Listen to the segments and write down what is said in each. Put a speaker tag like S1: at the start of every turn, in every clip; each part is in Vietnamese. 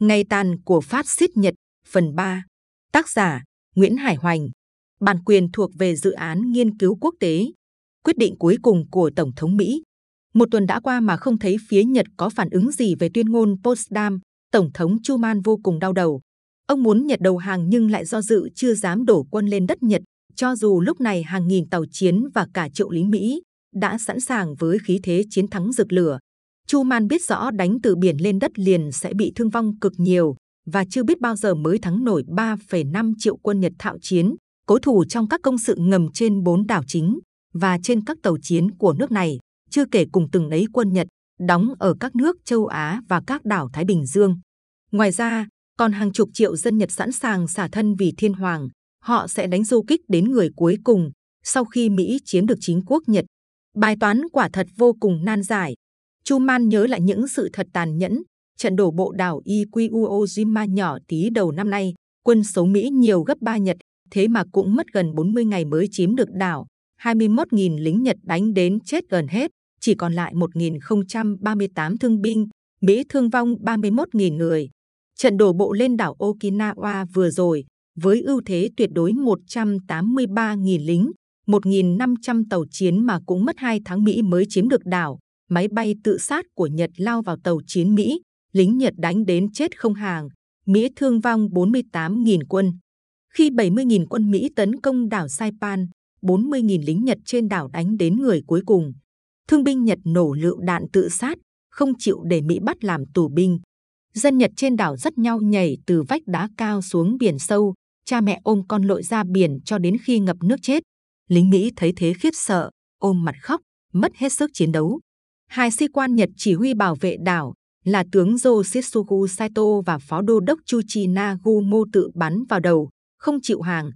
S1: Ngày tàn của phát xít Nhật, phần 3. Tác giả Nguyễn Hải Hoành. Bản quyền thuộc về dự án nghiên cứu quốc tế. Quyết định cuối cùng của Tổng thống Mỹ. Một tuần đã qua mà không thấy phía Nhật có phản ứng gì về tuyên ngôn Potsdam, Tổng thống Truman vô cùng đau đầu. Ông muốn Nhật đầu hàng nhưng lại do dự chưa dám đổ quân lên đất Nhật, cho dù lúc này hàng nghìn tàu chiến và cả triệu lính Mỹ đã sẵn sàng với khí thế chiến thắng rực lửa. Chu Man biết rõ đánh từ biển lên đất liền sẽ bị thương vong cực nhiều và chưa biết bao giờ mới thắng nổi 3,5 triệu quân Nhật thạo chiến, cố thủ trong các công sự ngầm trên bốn đảo chính và trên các tàu chiến của nước này, chưa kể cùng từng ấy quân Nhật đóng ở các nước châu Á và các đảo Thái Bình Dương. Ngoài ra, còn hàng chục triệu dân Nhật sẵn sàng xả thân vì thiên hoàng, họ sẽ đánh du kích đến người cuối cùng sau khi Mỹ chiếm được chính quốc Nhật. Bài toán quả thật vô cùng nan giải, Chu Man nhớ lại những sự thật tàn nhẫn. Trận đổ bộ đảo Iwo nhỏ tí đầu năm nay, quân số Mỹ nhiều gấp 3 Nhật, thế mà cũng mất gần 40 ngày mới chiếm được đảo. 21.000 lính Nhật đánh đến chết gần hết, chỉ còn lại 1.038 thương binh, Mỹ thương vong 31.000 người. Trận đổ bộ lên đảo Okinawa vừa rồi, với ưu thế tuyệt đối 183.000 lính, 1.500 tàu chiến mà cũng mất 2 tháng Mỹ mới chiếm được đảo máy bay tự sát của Nhật lao vào tàu chiến Mỹ, lính Nhật đánh đến chết không hàng, Mỹ thương vong 48.000 quân. Khi 70.000 quân Mỹ tấn công đảo Saipan, 40.000 lính Nhật trên đảo đánh đến người cuối cùng. Thương binh Nhật nổ lựu đạn tự sát, không chịu để Mỹ bắt làm tù binh. Dân Nhật trên đảo rất nhau nhảy từ vách đá cao xuống biển sâu, cha mẹ ôm con lội ra biển cho đến khi ngập nước chết. Lính Mỹ thấy thế khiếp sợ, ôm mặt khóc, mất hết sức chiến đấu. Hai sĩ quan Nhật chỉ huy bảo vệ đảo là tướng Yoshitsugu Saito và phó đô đốc Chuchi Nagumo tự bắn vào đầu, không chịu hàng.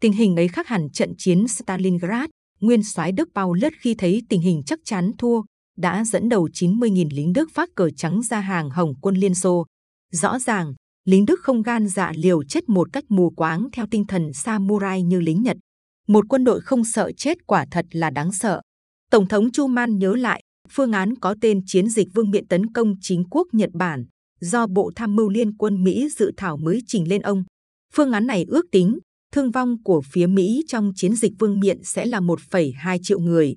S1: Tình hình ấy khác hẳn trận chiến Stalingrad. Nguyên soái Đức Paulus khi thấy tình hình chắc chắn thua, đã dẫn đầu 90.000 lính Đức phát cờ trắng ra hàng Hồng quân Liên Xô. Rõ ràng, lính Đức không gan dạ liều chết một cách mù quáng theo tinh thần samurai như lính Nhật. Một quân đội không sợ chết quả thật là đáng sợ. Tổng thống Truman nhớ lại Phương án có tên chiến dịch vương miện tấn công chính quốc Nhật Bản do Bộ Tham mưu Liên quân Mỹ dự thảo mới trình lên ông. Phương án này ước tính thương vong của phía Mỹ trong chiến dịch vương miện sẽ là 1,2 triệu người,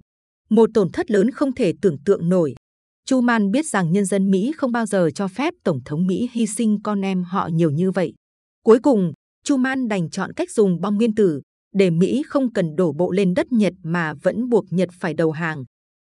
S1: một tổn thất lớn không thể tưởng tượng nổi. Truman biết rằng nhân dân Mỹ không bao giờ cho phép Tổng thống Mỹ hy sinh con em họ nhiều như vậy. Cuối cùng, Truman đành chọn cách dùng bom nguyên tử để Mỹ không cần đổ bộ lên đất Nhật mà vẫn buộc Nhật phải đầu hàng.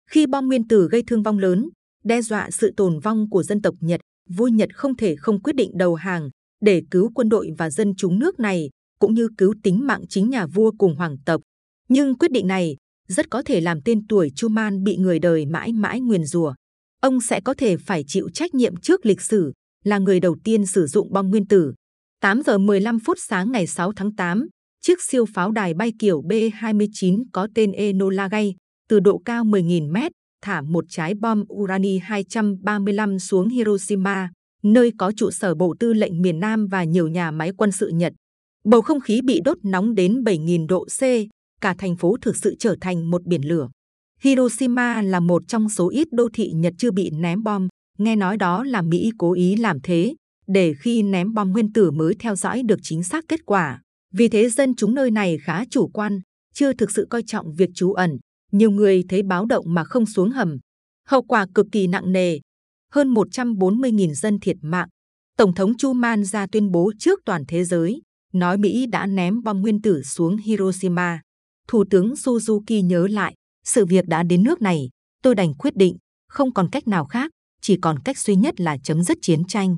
S1: Khi bom nguyên tử gây thương vong lớn, đe dọa sự tồn vong của dân tộc Nhật, vua Nhật không thể không quyết định đầu hàng để cứu quân đội và dân chúng nước này, cũng như cứu tính mạng chính nhà vua cùng hoàng tộc. Nhưng quyết định này rất có thể làm tên tuổi Truman bị người đời mãi mãi nguyền rủa. Ông sẽ có thể phải chịu trách nhiệm trước lịch sử, là người đầu tiên sử dụng bom nguyên tử. 8 giờ 15 phút sáng ngày 6 tháng 8, chiếc siêu pháo đài bay kiểu B-29 có tên Enola Gay từ độ cao 10.000 mét, thả một trái bom urani 235 xuống Hiroshima, nơi có trụ sở Bộ Tư lệnh miền Nam và nhiều nhà máy quân sự Nhật. Bầu không khí bị đốt nóng đến 7.000 độ C, cả thành phố thực sự trở thành một biển lửa. Hiroshima là một trong số ít đô thị Nhật chưa bị ném bom, nghe nói đó là Mỹ cố ý làm thế, để khi ném bom nguyên tử mới theo dõi được chính xác kết quả. Vì thế dân chúng nơi này khá chủ quan, chưa thực sự coi trọng việc trú ẩn, nhiều người thấy báo động mà không xuống hầm. Hậu quả cực kỳ nặng nề. Hơn 140.000 dân thiệt mạng. Tổng thống Truman ra tuyên bố trước toàn thế giới, nói Mỹ đã ném bom nguyên tử xuống Hiroshima. Thủ tướng Suzuki nhớ lại, sự việc đã đến nước này, tôi đành quyết định, không còn cách nào khác, chỉ còn cách duy nhất là chấm dứt chiến tranh.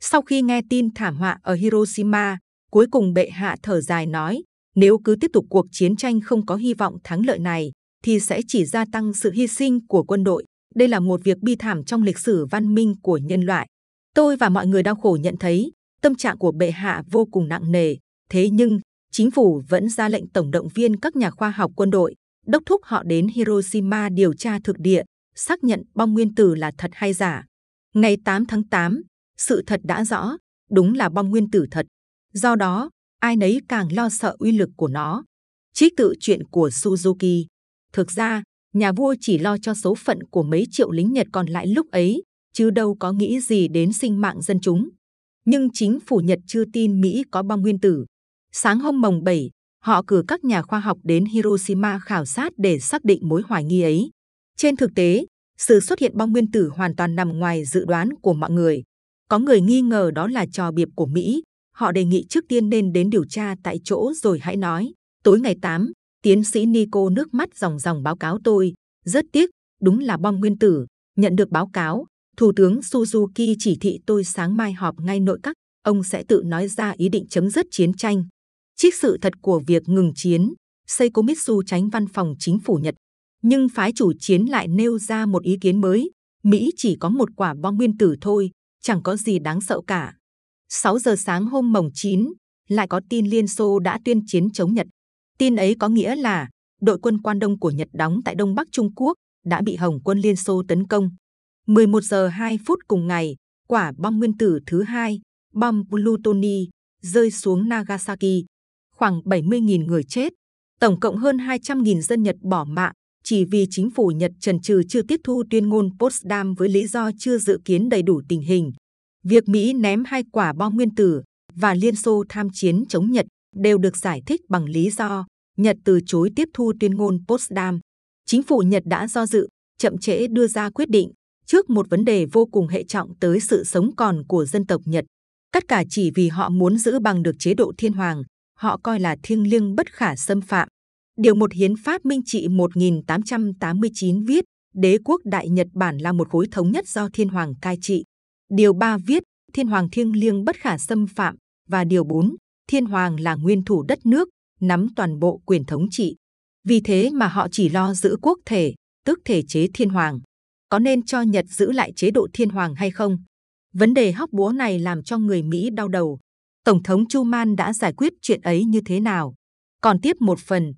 S1: Sau khi nghe tin thảm họa ở Hiroshima, cuối cùng bệ hạ thở dài nói, nếu cứ tiếp tục cuộc chiến tranh không có hy vọng thắng lợi này, thì sẽ chỉ gia tăng sự hy sinh của quân đội. Đây là một việc bi thảm trong lịch sử văn minh của nhân loại. Tôi và mọi người đau khổ nhận thấy tâm trạng của bệ hạ vô cùng nặng nề. Thế nhưng chính phủ vẫn ra lệnh tổng động viên các nhà khoa học quân đội, đốc thúc họ đến Hiroshima điều tra thực địa, xác nhận bom nguyên tử là thật hay giả. Ngày 8 tháng 8, sự thật đã rõ, đúng là bom nguyên tử thật. Do đó, ai nấy càng lo sợ uy lực của nó. Trích tự chuyện của Suzuki Thực ra, nhà vua chỉ lo cho số phận của mấy triệu lính Nhật còn lại lúc ấy, chứ đâu có nghĩ gì đến sinh mạng dân chúng. nhưng chính phủ Nhật chưa tin Mỹ có bom nguyên tử. Sáng hôm mồng 7, họ cử các nhà khoa học đến Hiroshima khảo sát để xác định mối hoài nghi ấy. Trên thực tế, sự xuất hiện bom nguyên tử hoàn toàn nằm ngoài dự đoán của mọi người. Có người nghi ngờ đó là trò biệp của Mỹ. Họ đề nghị trước tiên nên đến điều tra tại chỗ rồi hãy nói. Tối ngày 8, tiến sĩ Nico nước mắt ròng ròng báo cáo tôi. Rất tiếc, đúng là bom nguyên tử. Nhận được báo cáo, Thủ tướng Suzuki chỉ thị tôi sáng mai họp ngay nội các. Ông sẽ tự nói ra ý định chấm dứt chiến tranh. Trích sự thật của việc ngừng chiến, Seiko Mitsu tránh văn phòng chính phủ Nhật nhưng phái chủ chiến lại nêu ra một ý kiến mới. Mỹ chỉ có một quả bom nguyên tử thôi, chẳng có gì đáng sợ cả. 6 giờ sáng hôm mồng 9, lại có tin Liên Xô đã tuyên chiến chống Nhật. Tin ấy có nghĩa là đội quân quan đông của Nhật đóng tại Đông Bắc Trung Quốc đã bị Hồng quân Liên Xô tấn công. 11 giờ 2 phút cùng ngày, quả bom nguyên tử thứ hai, bom plutoni, rơi xuống Nagasaki. Khoảng 70.000 người chết, tổng cộng hơn 200.000 dân Nhật bỏ mạng chỉ vì chính phủ Nhật trần trừ chưa tiếp thu tuyên ngôn Potsdam với lý do chưa dự kiến đầy đủ tình hình. Việc Mỹ ném hai quả bom nguyên tử và Liên Xô tham chiến chống Nhật đều được giải thích bằng lý do Nhật từ chối tiếp thu tuyên ngôn Potsdam. Chính phủ Nhật đã do dự, chậm trễ đưa ra quyết định trước một vấn đề vô cùng hệ trọng tới sự sống còn của dân tộc Nhật. Tất cả chỉ vì họ muốn giữ bằng được chế độ thiên hoàng, họ coi là thiêng liêng bất khả xâm phạm. Điều một Hiến pháp Minh trị 1889 viết, đế quốc Đại Nhật Bản là một khối thống nhất do thiên hoàng cai trị. Điều 3 viết, thiên hoàng thiêng liêng bất khả xâm phạm và điều 4, thiên hoàng là nguyên thủ đất nước, nắm toàn bộ quyền thống trị. Vì thế mà họ chỉ lo giữ quốc thể, tức thể chế thiên hoàng. Có nên cho Nhật giữ lại chế độ thiên hoàng hay không? Vấn đề hóc búa này làm cho người Mỹ đau đầu. Tổng thống Truman đã giải quyết chuyện ấy như thế nào? Còn tiếp một phần,